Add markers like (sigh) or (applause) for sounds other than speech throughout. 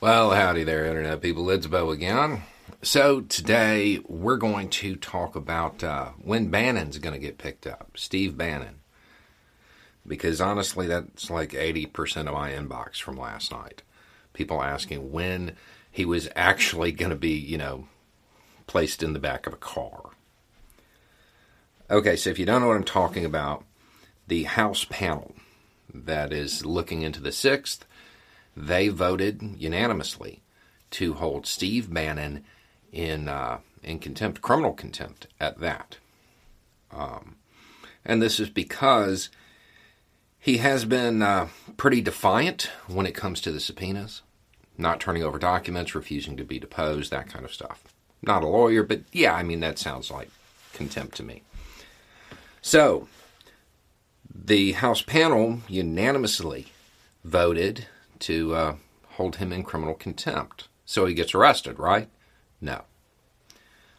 Well, howdy there, Internet people. It's Bo again. So, today we're going to talk about uh, when Bannon's going to get picked up. Steve Bannon. Because honestly, that's like 80% of my inbox from last night. People asking when he was actually going to be, you know, placed in the back of a car. Okay, so if you don't know what I'm talking about, the House panel that is looking into the sixth they voted unanimously to hold Steve Bannon in uh, in contempt, criminal contempt at that. Um, and this is because he has been uh, pretty defiant when it comes to the subpoenas, not turning over documents, refusing to be deposed, that kind of stuff. Not a lawyer, but yeah, I mean, that sounds like contempt to me. So, the House panel unanimously voted to uh, hold him in criminal contempt. So he gets arrested, right? No.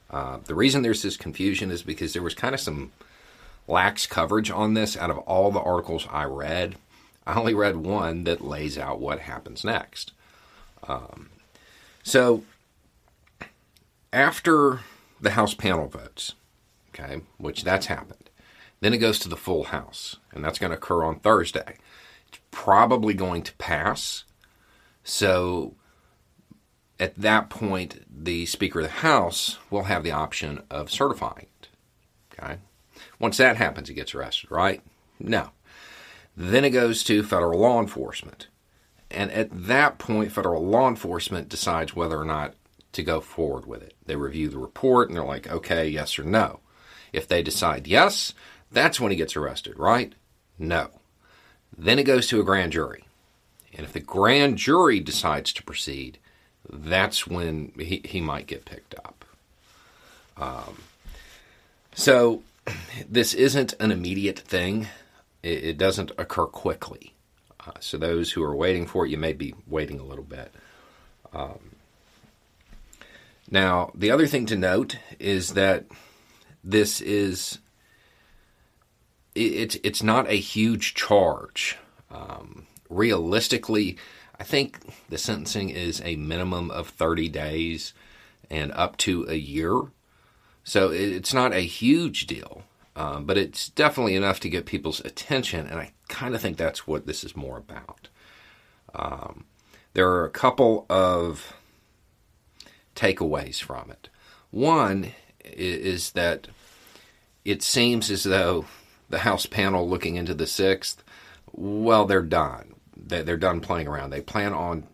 Uh, the reason there's this confusion is because there was kind of some lax coverage on this out of all the articles I read. I only read one that lays out what happens next. Um, so, after the House panel votes, okay, which that's happened, then it goes to the full House, and that's going to occur on Thursday probably going to pass. So at that point, the Speaker of the House will have the option of certifying it. Okay? Once that happens, he gets arrested, right? No. Then it goes to federal law enforcement. And at that point, federal law enforcement decides whether or not to go forward with it. They review the report and they're like, okay, yes or no. If they decide yes, that's when he gets arrested, right? No. Then it goes to a grand jury. And if the grand jury decides to proceed, that's when he, he might get picked up. Um, so (clears throat) this isn't an immediate thing, it, it doesn't occur quickly. Uh, so those who are waiting for it, you may be waiting a little bit. Um, now, the other thing to note is that this is it's it's not a huge charge. Um, realistically, I think the sentencing is a minimum of 30 days and up to a year. So it's not a huge deal, um, but it's definitely enough to get people's attention, and I kind of think that's what this is more about. Um, there are a couple of takeaways from it. One is that it seems as though the House panel looking into the sixth, well, they're done. They're done playing around. They plan on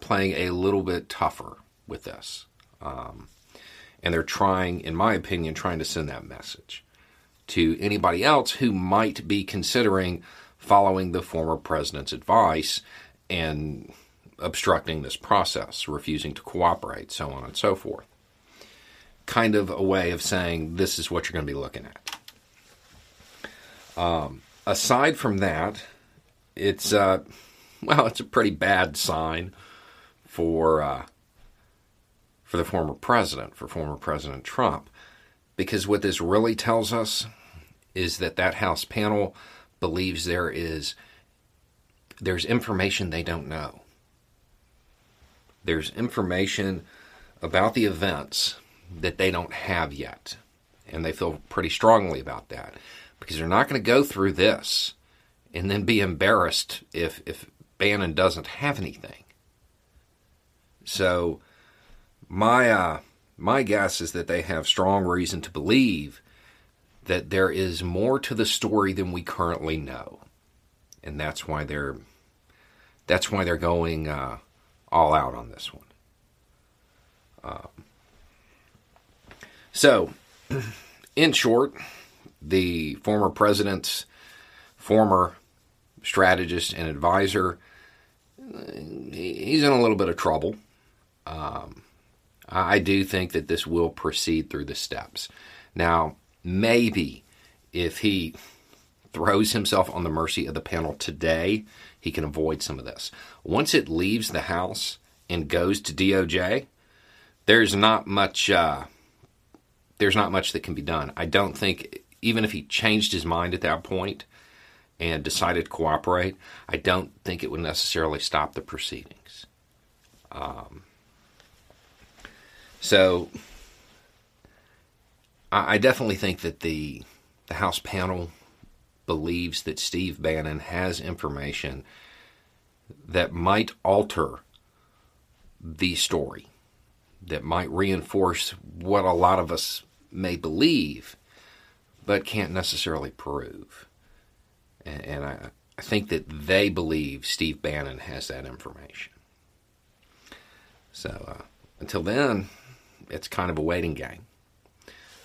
playing a little bit tougher with this. Um, and they're trying, in my opinion, trying to send that message to anybody else who might be considering following the former president's advice and obstructing this process, refusing to cooperate, so on and so forth. Kind of a way of saying this is what you're going to be looking at. Um, aside from that, it's uh, well, it's a pretty bad sign for uh, for the former president, for former President Trump, because what this really tells us is that that House panel believes there is there's information they don't know. There's information about the events that they don't have yet, and they feel pretty strongly about that because they're not going to go through this and then be embarrassed if if Bannon doesn't have anything. So my uh, my guess is that they have strong reason to believe that there is more to the story than we currently know, and that's why they're that's why they're going uh, all out on this one. Um, so, (clears throat) in short, the former president's former strategist and advisor, he's in a little bit of trouble. Um, I do think that this will proceed through the steps. Now, maybe if he throws himself on the mercy of the panel today, he can avoid some of this. Once it leaves the House and goes to DOJ, there's not much. Uh, there's not much that can be done. I don't think even if he changed his mind at that point and decided to cooperate, I don't think it would necessarily stop the proceedings. Um, so I, I definitely think that the the House panel believes that Steve Bannon has information that might alter the story, that might reinforce what a lot of us may believe, but can't necessarily prove. And, and I, I think that they believe Steve Bannon has that information. So uh, until then, it's kind of a waiting game.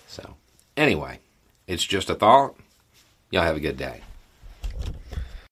So, anyway, it's just a thought. Y'all have a good day.